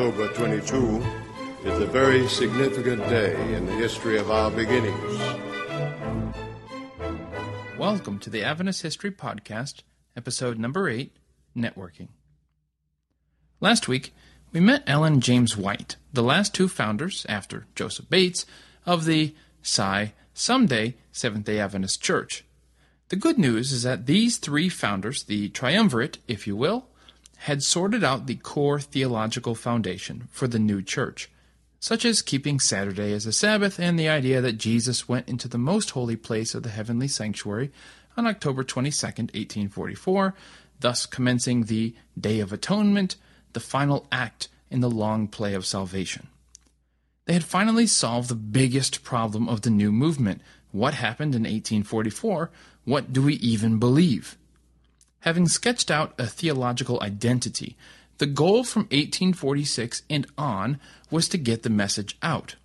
October 22 is a very significant day in the history of our beginnings. Welcome to the Adventist History Podcast, episode number 8 Networking. Last week, we met Ellen James White, the last two founders, after Joseph Bates, of the Psi Someday Seventh day Adventist Church. The good news is that these three founders, the triumvirate, if you will, had sorted out the core theological foundation for the new church, such as keeping Saturday as a Sabbath and the idea that Jesus went into the most holy place of the heavenly sanctuary on October 22, 1844, thus commencing the Day of Atonement, the final act in the long play of salvation. They had finally solved the biggest problem of the new movement. What happened in 1844? What do we even believe? Having sketched out a theological identity, the goal from 1846 and on was to get the message out.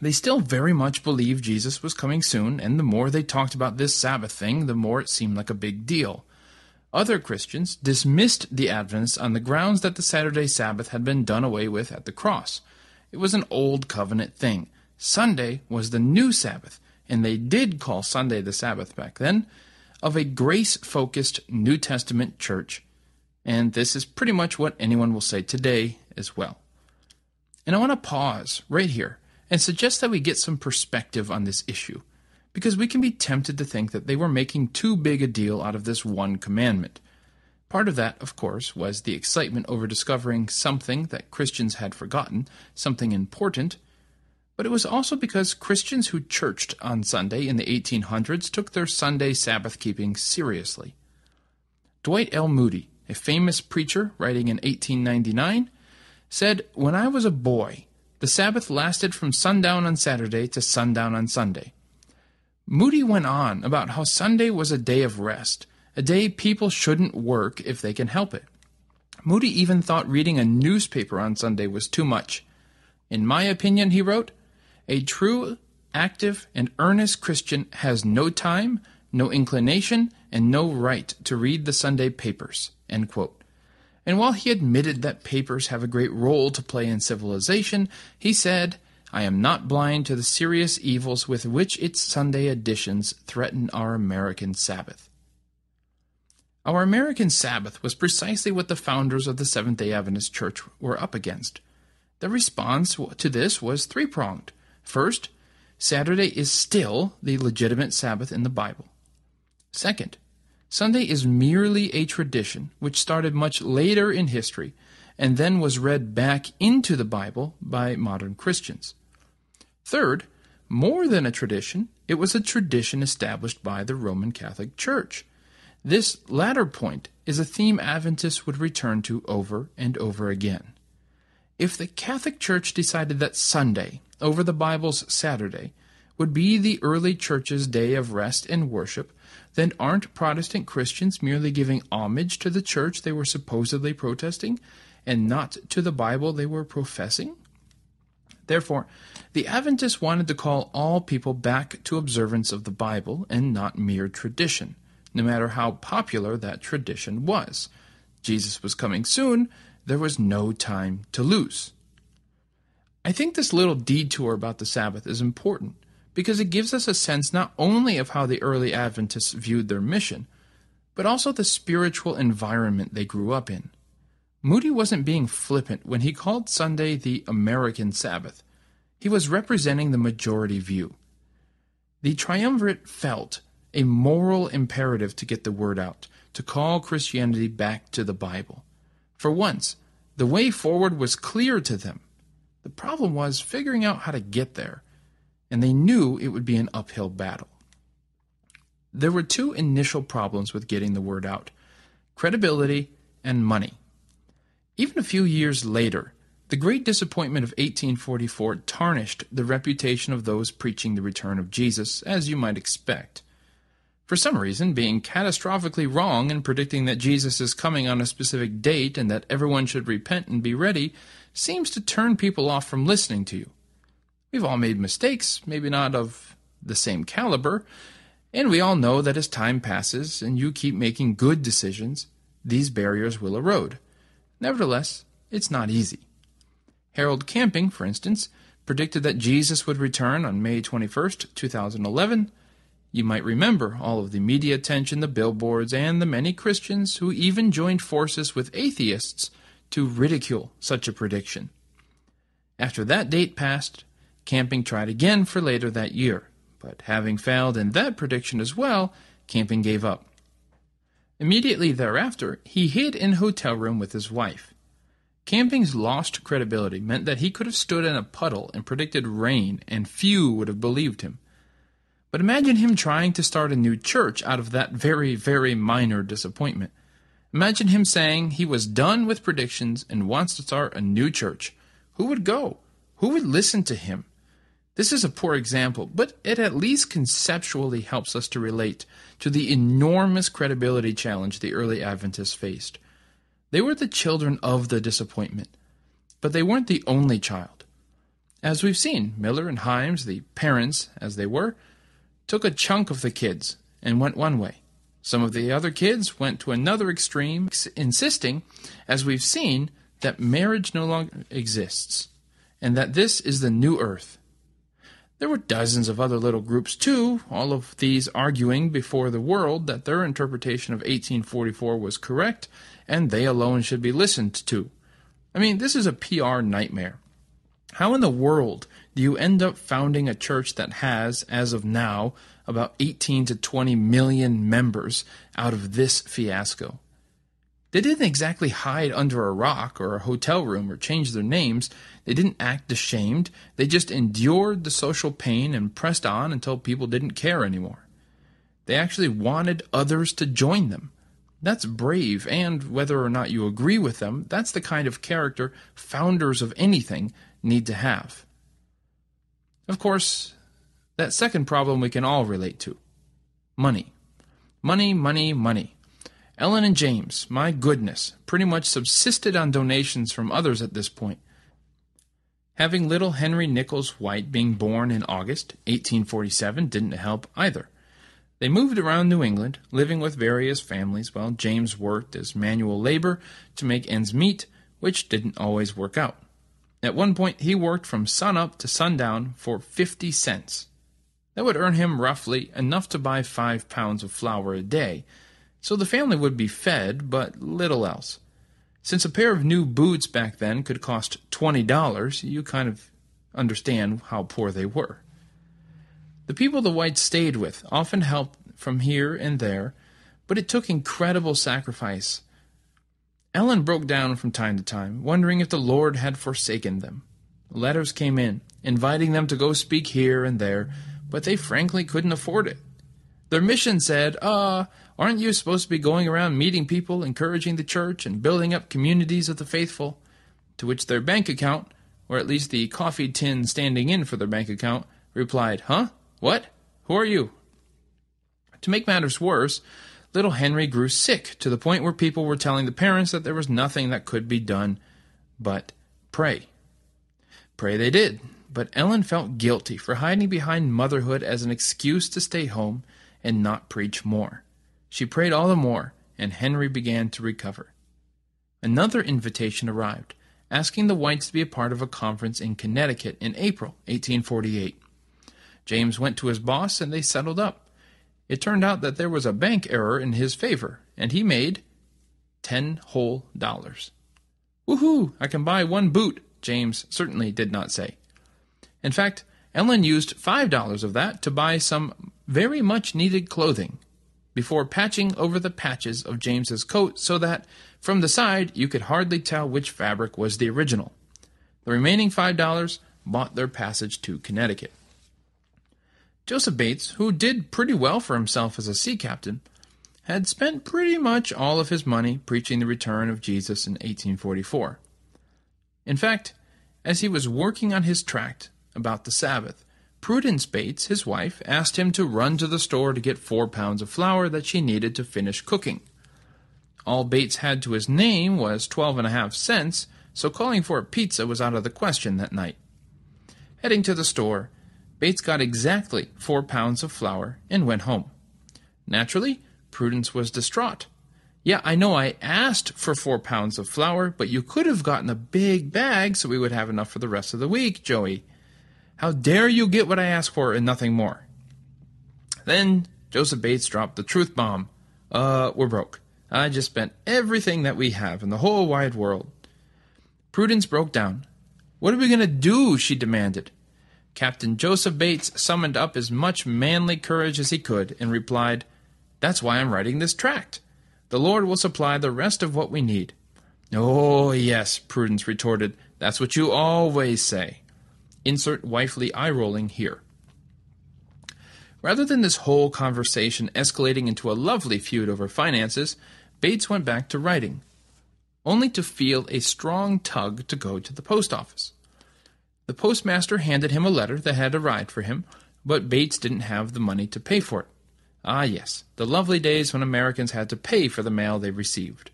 They still very much believed Jesus was coming soon, and the more they talked about this Sabbath thing, the more it seemed like a big deal. Other Christians dismissed the Adventists on the grounds that the Saturday Sabbath had been done away with at the cross. It was an old covenant thing. Sunday was the new Sabbath, and they did call Sunday the Sabbath back then, of a grace focused New Testament church. And this is pretty much what anyone will say today as well. And I want to pause right here and suggest that we get some perspective on this issue, because we can be tempted to think that they were making too big a deal out of this one commandment. Part of that, of course, was the excitement over discovering something that Christians had forgotten, something important, but it was also because Christians who churched on Sunday in the 1800s took their Sunday Sabbath keeping seriously. Dwight L. Moody, a famous preacher writing in 1899, said, When I was a boy, the Sabbath lasted from sundown on Saturday to sundown on Sunday. Moody went on about how Sunday was a day of rest, a day people shouldn't work if they can help it. Moody even thought reading a newspaper on Sunday was too much. In my opinion, he wrote, a true, active, and earnest Christian has no time, no inclination, and no right to read the Sunday papers. And while he admitted that papers have a great role to play in civilization, he said, I am not blind to the serious evils with which its Sunday editions threaten our American Sabbath. Our American Sabbath was precisely what the founders of the Seventh day Adventist Church were up against. The response to this was three pronged. First, Saturday is still the legitimate Sabbath in the Bible. Second, Sunday is merely a tradition which started much later in history and then was read back into the Bible by modern Christians. Third, more than a tradition, it was a tradition established by the Roman Catholic Church. This latter point is a theme Adventists would return to over and over again. If the Catholic Church decided that Sunday, over the Bible's Saturday, would be the early church's day of rest and worship, then aren't Protestant Christians merely giving homage to the church they were supposedly protesting, and not to the Bible they were professing? Therefore, the Adventists wanted to call all people back to observance of the Bible and not mere tradition no matter how popular that tradition was. Jesus was coming soon, there was no time to lose. I think this little detour about the Sabbath is important because it gives us a sense not only of how the early Adventists viewed their mission, but also the spiritual environment they grew up in. Moody wasn't being flippant when he called Sunday the American Sabbath. He was representing the majority view. The triumvirate felt a moral imperative to get the word out, to call Christianity back to the Bible. For once, the way forward was clear to them. The problem was figuring out how to get there, and they knew it would be an uphill battle. There were two initial problems with getting the word out credibility and money. Even a few years later, the great disappointment of 1844 tarnished the reputation of those preaching the return of Jesus, as you might expect. For some reason, being catastrophically wrong in predicting that Jesus is coming on a specific date and that everyone should repent and be ready seems to turn people off from listening to you. We've all made mistakes, maybe not of the same caliber, and we all know that as time passes and you keep making good decisions, these barriers will erode. Nevertheless, it's not easy. Harold Camping, for instance, predicted that Jesus would return on May 21st, 2011. You might remember all of the media attention, the billboards, and the many Christians who even joined forces with atheists to ridicule such a prediction. After that date passed, Camping tried again for later that year, but having failed in that prediction as well, Camping gave up. Immediately thereafter, he hid in a hotel room with his wife. Camping's lost credibility meant that he could have stood in a puddle and predicted rain, and few would have believed him. But imagine him trying to start a new church out of that very, very minor disappointment. Imagine him saying he was done with predictions and wants to start a new church. Who would go? Who would listen to him? This is a poor example, but it at least conceptually helps us to relate to the enormous credibility challenge the early Adventists faced. They were the children of the disappointment, but they weren't the only child. As we've seen, Miller and Himes, the parents as they were, took a chunk of the kids and went one way. Some of the other kids went to another extreme, insisting, as we've seen, that marriage no longer exists and that this is the new earth there were dozens of other little groups too, all of these arguing before the world that their interpretation of 1844 was correct and they alone should be listened to. I mean, this is a PR nightmare. How in the world you end up founding a church that has, as of now, about 18 to 20 million members out of this fiasco? They didn't exactly hide under a rock or a hotel room or change their names. They didn't act ashamed. They just endured the social pain and pressed on until people didn't care anymore. They actually wanted others to join them. That's brave, and whether or not you agree with them, that's the kind of character founders of anything need to have. Of course, that second problem we can all relate to money. Money, money, money. Ellen and James, my goodness, pretty much subsisted on donations from others at this point. Having little Henry Nichols White being born in August 1847 didn't help either. They moved around New England, living with various families while James worked as manual labor to make ends meet, which didn't always work out. At one point, he worked from sunup to sundown for 50 cents. That would earn him roughly enough to buy five pounds of flour a day, so the family would be fed, but little else. Since a pair of new boots back then could cost $20, you kind of understand how poor they were. The people the whites stayed with often helped from here and there, but it took incredible sacrifice. Ellen broke down from time to time, wondering if the Lord had forsaken them. Letters came in, inviting them to go speak here and there, but they frankly couldn't afford it. Their mission said, Ah, uh, Aren't you supposed to be going around meeting people, encouraging the church, and building up communities of the faithful? To which their bank account, or at least the coffee tin standing in for their bank account, replied, Huh? What? Who are you? To make matters worse, little Henry grew sick to the point where people were telling the parents that there was nothing that could be done but pray. Pray they did, but Ellen felt guilty for hiding behind motherhood as an excuse to stay home and not preach more. She prayed all the more, and Henry began to recover. Another invitation arrived, asking the Whites to be a part of a conference in Connecticut in April 1848. James went to his boss, and they settled up. It turned out that there was a bank error in his favor, and he made ten whole dollars. Woohoo! I can buy one boot, James certainly did not say. In fact, Ellen used five dollars of that to buy some very much needed clothing before patching over the patches of James's coat so that, from the side, you could hardly tell which fabric was the original. The remaining five dollars bought their passage to Connecticut. Joseph Bates, who did pretty well for himself as a sea captain, had spent pretty much all of his money preaching the return of Jesus in 1844. In fact, as he was working on his tract about the Sabbath, Prudence Bates, his wife, asked him to run to the store to get four pounds of flour that she needed to finish cooking. All Bates had to his name was twelve and a half cents, so calling for a pizza was out of the question that night. Heading to the store, Bates got exactly four pounds of flour and went home. Naturally, Prudence was distraught. Yeah, I know I asked for four pounds of flour, but you could have gotten a big bag so we would have enough for the rest of the week, Joey. How dare you get what I asked for and nothing more? Then Joseph Bates dropped the truth bomb. Uh, we're broke. I just spent everything that we have in the whole wide world. Prudence broke down. What are we going to do? she demanded. Captain Joseph Bates summoned up as much manly courage as he could and replied, That's why I'm writing this tract. The Lord will supply the rest of what we need. Oh, yes, Prudence retorted. That's what you always say. Insert wifely eye rolling here. Rather than this whole conversation escalating into a lovely feud over finances, Bates went back to writing, only to feel a strong tug to go to the post office. The postmaster handed him a letter that had arrived for him, but Bates didn't have the money to pay for it. Ah, yes, the lovely days when Americans had to pay for the mail they received.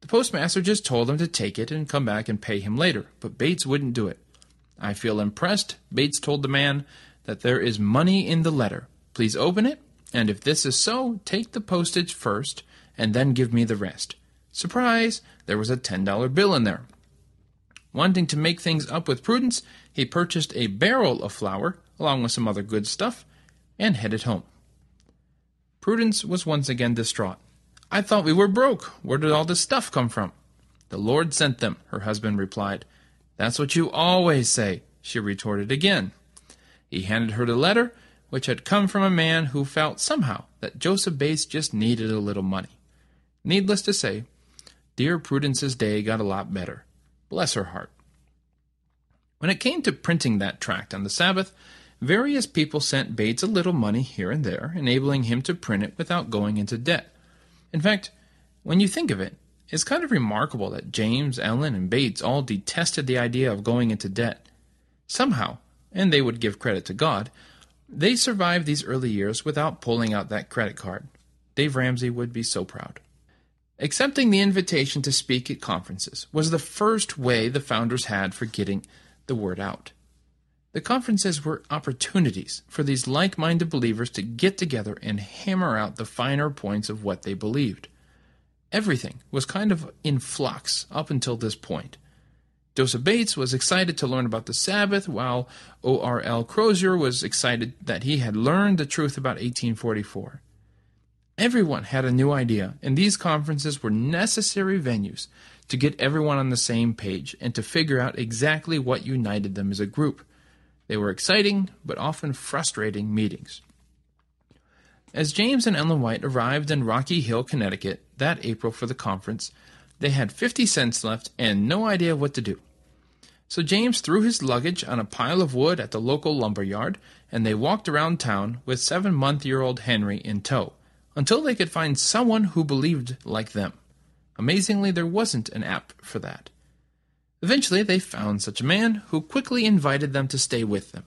The postmaster just told him to take it and come back and pay him later, but Bates wouldn't do it. I feel impressed, Bates told the man, that there is money in the letter. Please open it, and if this is so, take the postage first, and then give me the rest. Surprise! There was a $10 bill in there. Wanting to make things up with Prudence, he purchased a barrel of flour, along with some other good stuff, and headed home. Prudence was once again distraught. I thought we were broke. Where did all this stuff come from? The Lord sent them, her husband replied. That's what you always say, she retorted again. He handed her the letter, which had come from a man who felt somehow that Joseph Bates just needed a little money. Needless to say, dear Prudence's day got a lot better. Bless her heart. When it came to printing that tract on the Sabbath, various people sent Bates a little money here and there, enabling him to print it without going into debt. In fact, when you think of it, it's kind of remarkable that James, Ellen, and Bates all detested the idea of going into debt. Somehow, and they would give credit to God, they survived these early years without pulling out that credit card. Dave Ramsey would be so proud. Accepting the invitation to speak at conferences was the first way the founders had for getting the word out. The conferences were opportunities for these like minded believers to get together and hammer out the finer points of what they believed. Everything was kind of in flux up until this point. Joseph Bates was excited to learn about the Sabbath, while O.R.L. Crosier was excited that he had learned the truth about 1844. Everyone had a new idea, and these conferences were necessary venues to get everyone on the same page and to figure out exactly what united them as a group. They were exciting, but often frustrating meetings. As James and Ellen White arrived in Rocky Hill, Connecticut, that April for the conference, they had 50 cents left and no idea what to do. So James threw his luggage on a pile of wood at the local lumber yard, and they walked around town with seven month year old Henry in tow until they could find someone who believed like them. Amazingly, there wasn't an app for that. Eventually, they found such a man who quickly invited them to stay with them.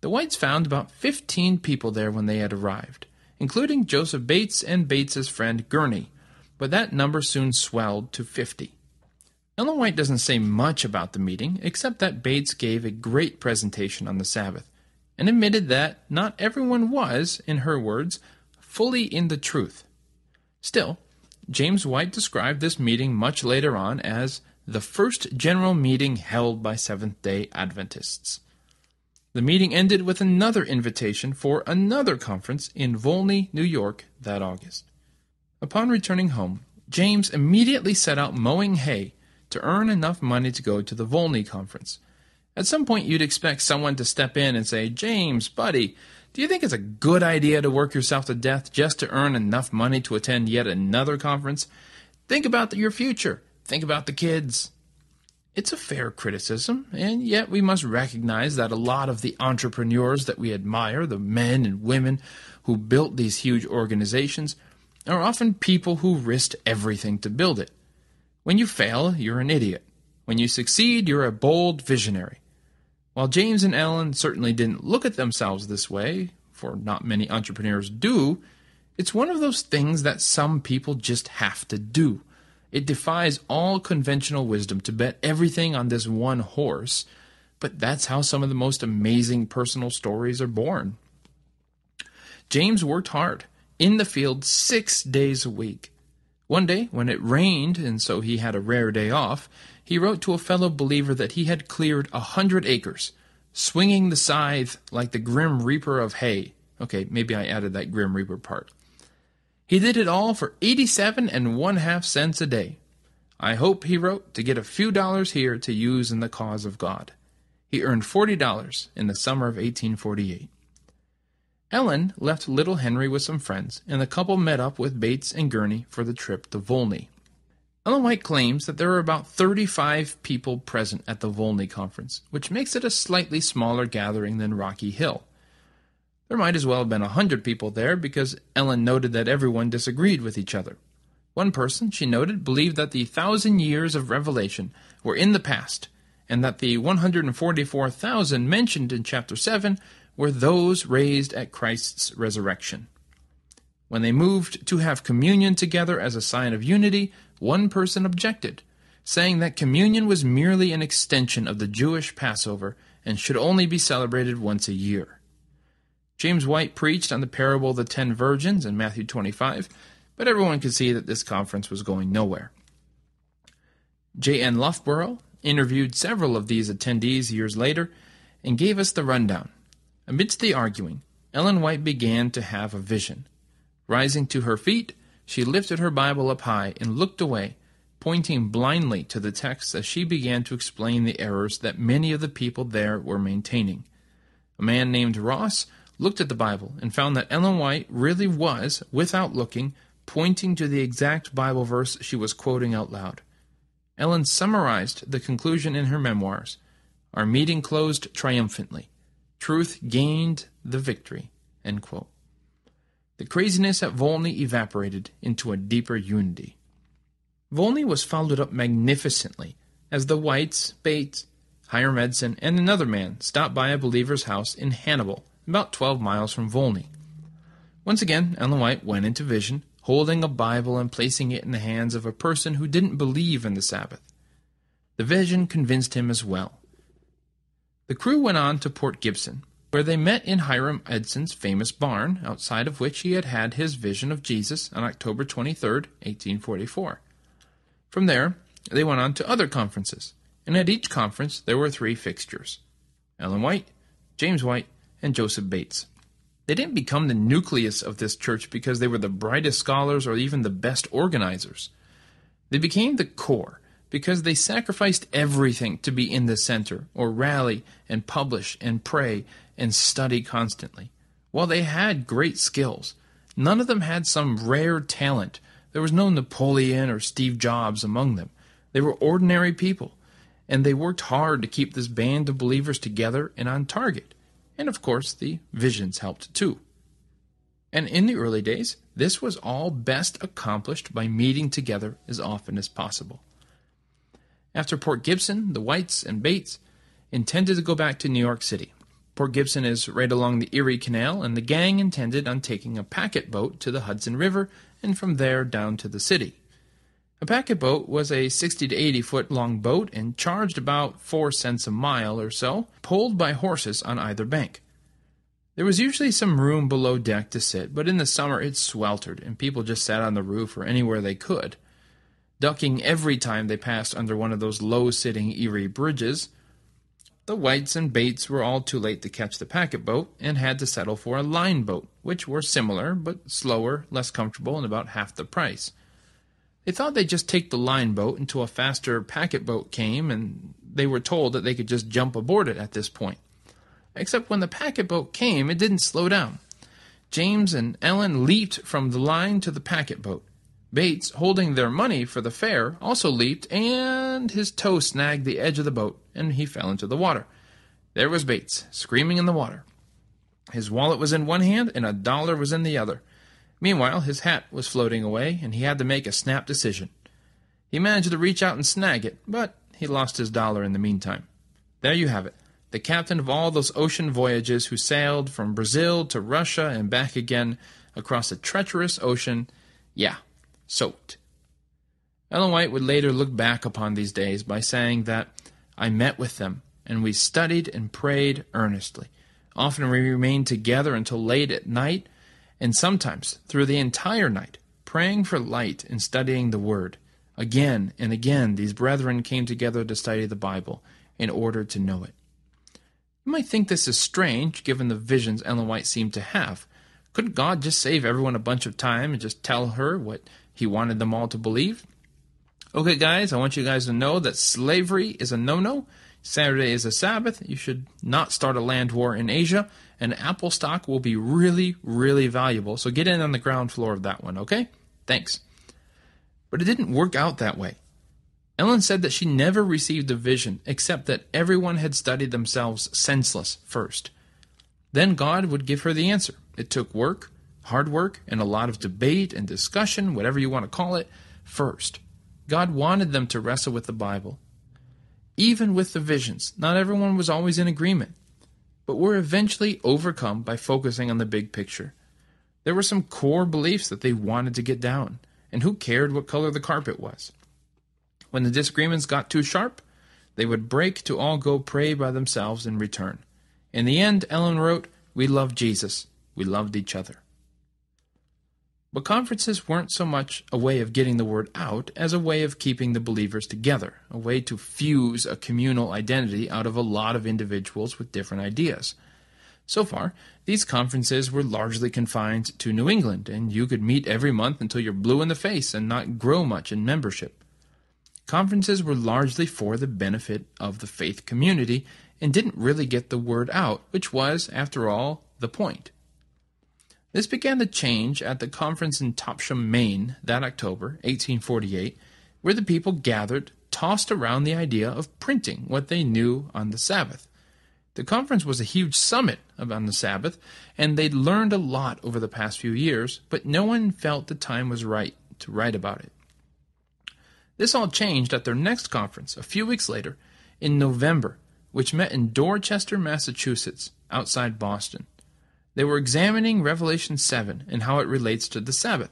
The Whites found about 15 people there when they had arrived, including Joseph Bates and Bates's friend Gurney, but that number soon swelled to 50. Ellen White doesn't say much about the meeting, except that Bates gave a great presentation on the Sabbath, and admitted that not everyone was, in her words, fully in the truth. Still, James White described this meeting much later on as the first general meeting held by Seventh day Adventists. The meeting ended with another invitation for another conference in Volney, New York, that August. Upon returning home, James immediately set out mowing hay to earn enough money to go to the Volney conference. At some point, you'd expect someone to step in and say, James, buddy, do you think it's a good idea to work yourself to death just to earn enough money to attend yet another conference? Think about your future. Think about the kids. It's a fair criticism, and yet we must recognize that a lot of the entrepreneurs that we admire, the men and women who built these huge organizations, are often people who risked everything to build it. When you fail, you're an idiot. When you succeed, you're a bold visionary. While James and Ellen certainly didn't look at themselves this way, for not many entrepreneurs do, it's one of those things that some people just have to do. It defies all conventional wisdom to bet everything on this one horse, but that's how some of the most amazing personal stories are born. James worked hard, in the field six days a week. One day, when it rained and so he had a rare day off, he wrote to a fellow believer that he had cleared a hundred acres, swinging the scythe like the grim reaper of hay. Okay, maybe I added that grim reaper part. He did it all for eighty-seven and one half cents a day. I hope, he wrote, to get a few dollars here to use in the cause of God. He earned forty dollars in the summer of 1848. Ellen left little Henry with some friends, and the couple met up with Bates and Gurney for the trip to Volney. Ellen White claims that there were about 35 people present at the Volney conference, which makes it a slightly smaller gathering than Rocky Hill. There might as well have been a hundred people there because Ellen noted that everyone disagreed with each other. One person, she noted, believed that the thousand years of revelation were in the past, and that the 144,000 mentioned in chapter 7 were those raised at Christ's resurrection. When they moved to have communion together as a sign of unity, one person objected, saying that communion was merely an extension of the Jewish Passover and should only be celebrated once a year. James White preached on the parable of the ten virgins in Matthew 25, but everyone could see that this conference was going nowhere. J. N. Loughborough interviewed several of these attendees years later and gave us the rundown. Amidst the arguing, Ellen White began to have a vision. Rising to her feet, she lifted her Bible up high and looked away, pointing blindly to the text as she began to explain the errors that many of the people there were maintaining. A man named Ross looked at the Bible and found that Ellen White really was, without looking, pointing to the exact Bible verse she was quoting out loud. Ellen summarized the conclusion in her memoirs. Our meeting closed triumphantly. Truth gained the victory. The craziness at Volney evaporated into a deeper unity. Volney was followed up magnificently as the Whites, Bates, Hiram Edson, and another man stopped by a believer's house in Hannibal, about 12 miles from Volney. Once again, Ellen White went into vision, holding a Bible and placing it in the hands of a person who didn't believe in the Sabbath. The vision convinced him as well. The crew went on to Port Gibson, where they met in Hiram Edson's famous barn, outside of which he had had his vision of Jesus on October 23, 1844. From there, they went on to other conferences, and at each conference there were three fixtures Ellen White, James White, and Joseph Bates. They didn't become the nucleus of this church because they were the brightest scholars or even the best organizers. They became the core because they sacrificed everything to be in the center, or rally and publish and pray and study constantly. While they had great skills, none of them had some rare talent. There was no Napoleon or Steve Jobs among them. They were ordinary people, and they worked hard to keep this band of believers together and on target. And of course, the visions helped too. And in the early days, this was all best accomplished by meeting together as often as possible. After Port Gibson, the Whites and Bates intended to go back to New York City. Port Gibson is right along the Erie Canal, and the gang intended on taking a packet boat to the Hudson River and from there down to the city. A packet boat was a 60 to 80 foot long boat and charged about 4 cents a mile or so, pulled by horses on either bank. There was usually some room below deck to sit, but in the summer it sweltered, and people just sat on the roof or anywhere they could. Ducking every time they passed under one of those low sitting Erie bridges, the Whites and Bates were all too late to catch the packet boat and had to settle for a line boat, which were similar, but slower, less comfortable, and about half the price. They thought they'd just take the line boat until a faster packet boat came, and they were told that they could just jump aboard it at this point. Except when the packet boat came, it didn't slow down. James and Ellen leaped from the line to the packet boat. Bates, holding their money for the fare, also leaped, and his toe snagged the edge of the boat, and he fell into the water. There was Bates, screaming in the water. His wallet was in one hand, and a dollar was in the other. Meanwhile, his hat was floating away, and he had to make a snap decision. He managed to reach out and snag it, but he lost his dollar in the meantime. There you have it. The captain of all those ocean voyages who sailed from Brazil to Russia and back again across a treacherous ocean, yeah, soaked. Ellen White would later look back upon these days by saying that I met with them, and we studied and prayed earnestly. Often we remained together until late at night and sometimes through the entire night, praying for light and studying the Word. Again and again, these brethren came together to study the Bible in order to know it. You might think this is strange, given the visions Ellen White seemed to have. Couldn't God just save everyone a bunch of time and just tell her what he wanted them all to believe? Okay, guys, I want you guys to know that slavery is a no no. Saturday is a Sabbath. You should not start a land war in Asia. And Apple stock will be really, really valuable. So get in on the ground floor of that one, okay? Thanks. But it didn't work out that way. Ellen said that she never received a vision except that everyone had studied themselves senseless first. Then God would give her the answer. It took work, hard work, and a lot of debate and discussion, whatever you want to call it, first. God wanted them to wrestle with the Bible. Even with the visions, not everyone was always in agreement, but were eventually overcome by focusing on the big picture. There were some core beliefs that they wanted to get down, and who cared what color the carpet was? When the disagreements got too sharp, they would break to all go pray by themselves in return. In the end, Ellen wrote, We loved Jesus. We loved each other. But conferences weren't so much a way of getting the word out as a way of keeping the believers together, a way to fuse a communal identity out of a lot of individuals with different ideas. So far, these conferences were largely confined to New England, and you could meet every month until you're blue in the face and not grow much in membership. Conferences were largely for the benefit of the faith community and didn't really get the word out, which was, after all, the point. This began to change at the conference in Topsham, Maine, that October, 1848, where the people gathered, tossed around the idea of printing what they knew on the Sabbath. The conference was a huge summit on the Sabbath, and they'd learned a lot over the past few years, but no one felt the time was right to write about it. This all changed at their next conference, a few weeks later, in November, which met in Dorchester, Massachusetts, outside Boston. They were examining Revelation 7 and how it relates to the Sabbath.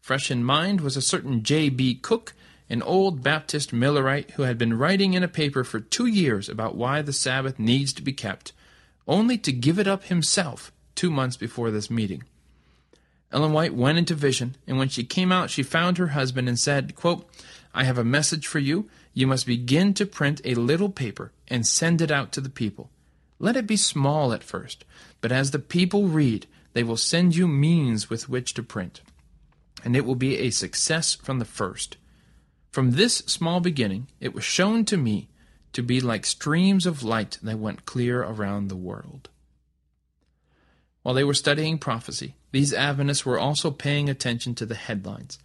Fresh in mind was a certain J.B. Cook, an old Baptist Millerite who had been writing in a paper for two years about why the Sabbath needs to be kept, only to give it up himself two months before this meeting. Ellen White went into vision, and when she came out, she found her husband and said, quote, I have a message for you. You must begin to print a little paper and send it out to the people. Let it be small at first, but as the people read, they will send you means with which to print, and it will be a success from the first. From this small beginning, it was shown to me to be like streams of light that went clear around the world. While they were studying prophecy, these Adventists were also paying attention to the headlines.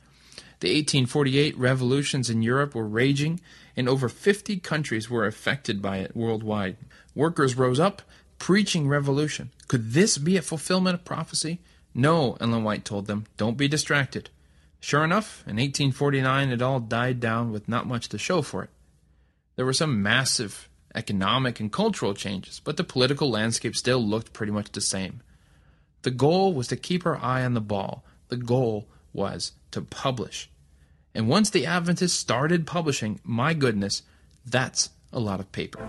The 1848 revolutions in Europe were raging, and over 50 countries were affected by it worldwide. Workers rose up, preaching revolution. Could this be a fulfillment of prophecy? No, Ellen White told them. Don't be distracted. Sure enough, in 1849 it all died down with not much to show for it. There were some massive economic and cultural changes, but the political landscape still looked pretty much the same. The goal was to keep our eye on the ball. The goal was to publish. And once the Adventists started publishing, my goodness, that's a lot of paper.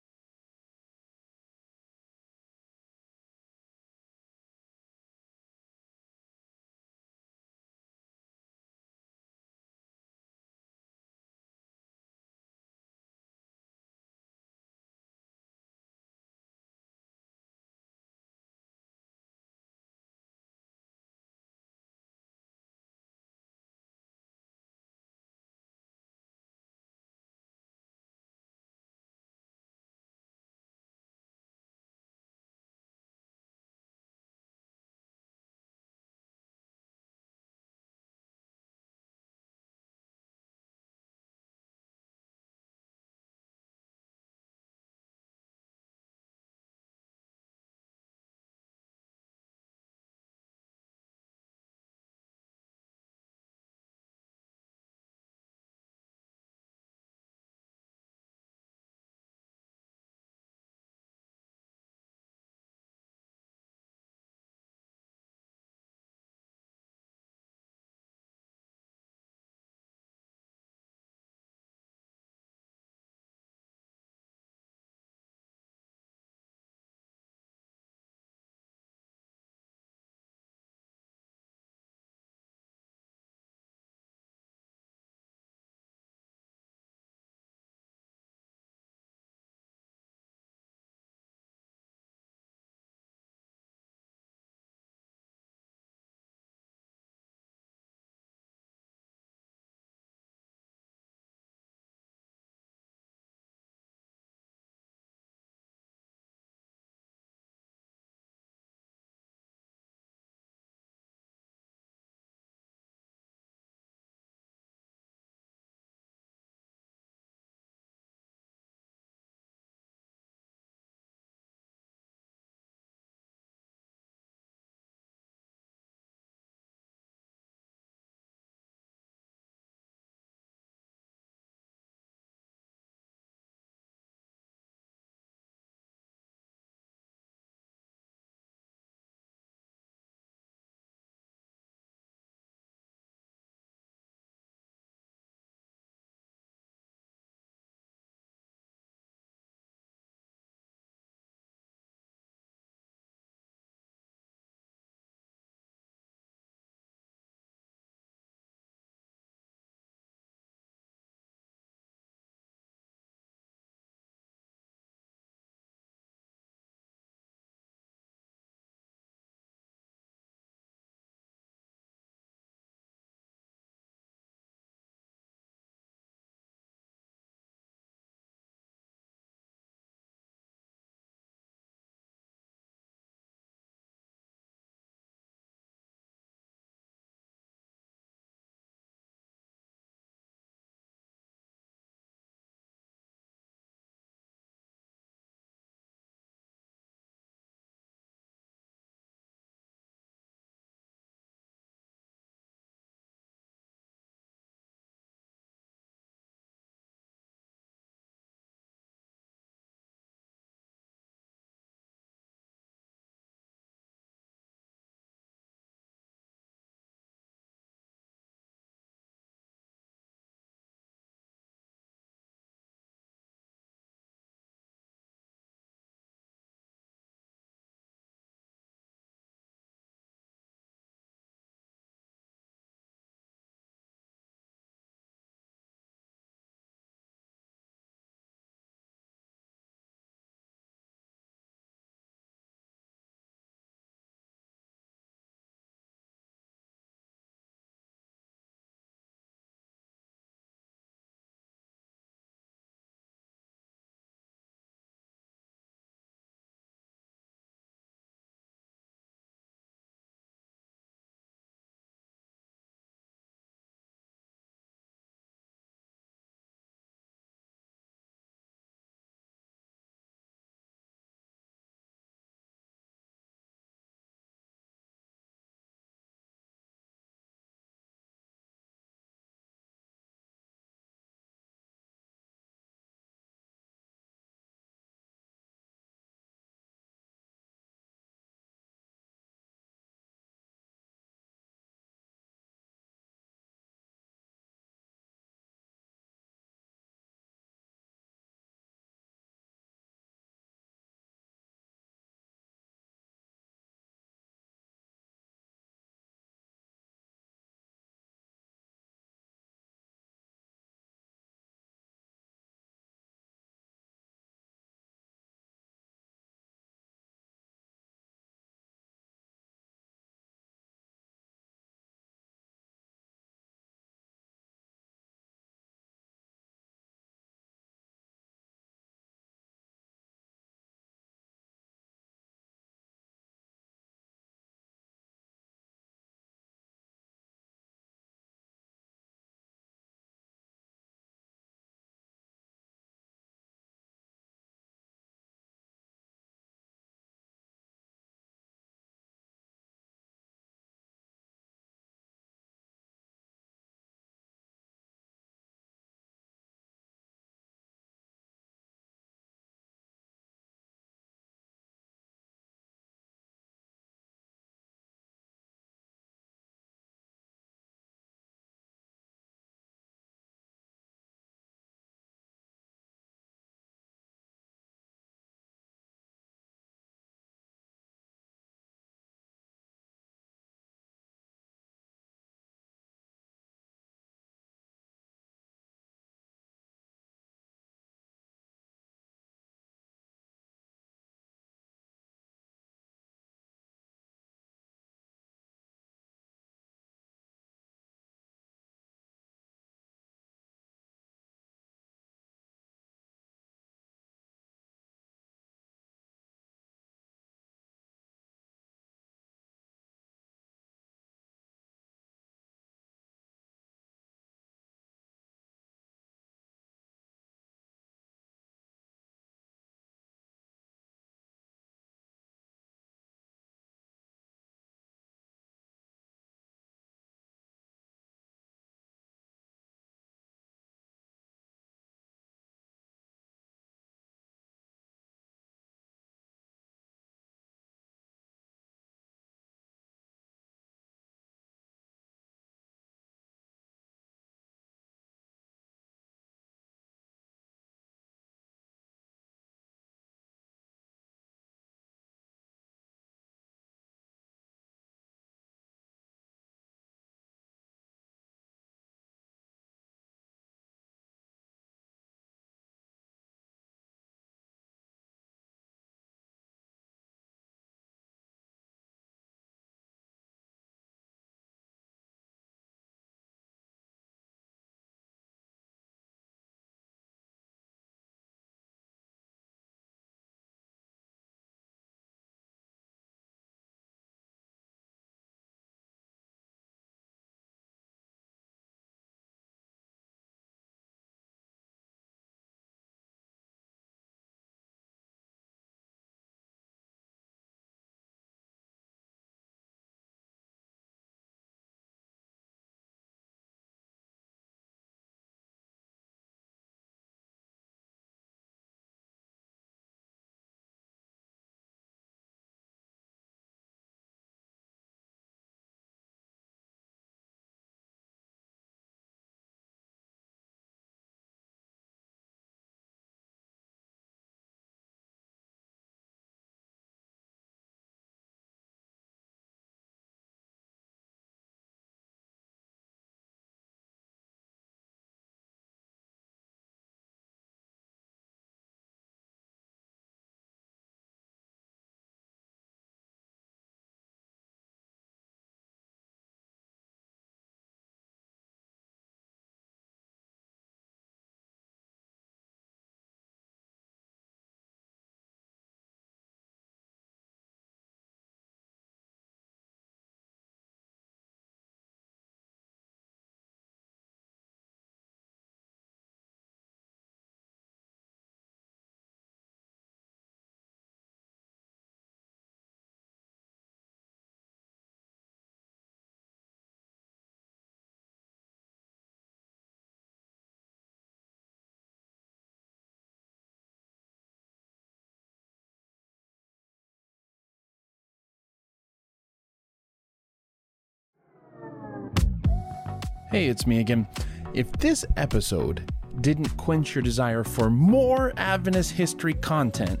Hey, it's me again. If this episode didn't quench your desire for more Adventist history content,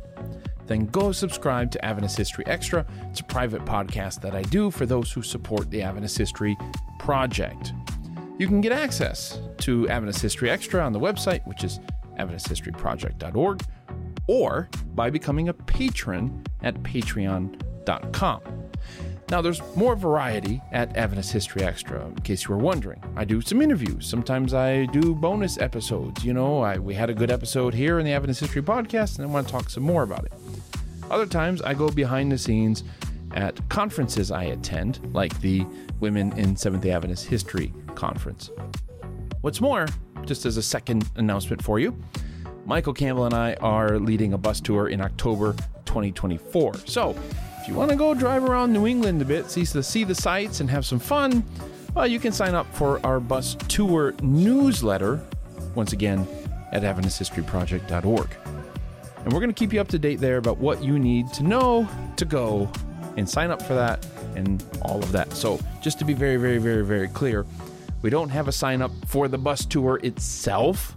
then go subscribe to Adventist History Extra. It's a private podcast that I do for those who support the Adventist History Project. You can get access to Adventist History Extra on the website, which is AdventistHistoryProject.org, or by becoming a patron at patreon.com. Now, there's more variety at Adventist History Extra, in case you were wondering. I do some interviews. Sometimes I do bonus episodes. You know, I, we had a good episode here in the Adventist History Podcast, and I want to talk some more about it. Other times, I go behind the scenes at conferences I attend, like the Women in Seventh day Adventist History Conference. What's more, just as a second announcement for you, Michael Campbell and I are leading a bus tour in October 2024. So, if you want to go drive around New England a bit, see the, see the sights, and have some fun, well, you can sign up for our bus tour newsletter, once again, at AdventistHistoryProject.org. And we're going to keep you up to date there about what you need to know to go and sign up for that and all of that. So, just to be very, very, very, very clear, we don't have a sign up for the bus tour itself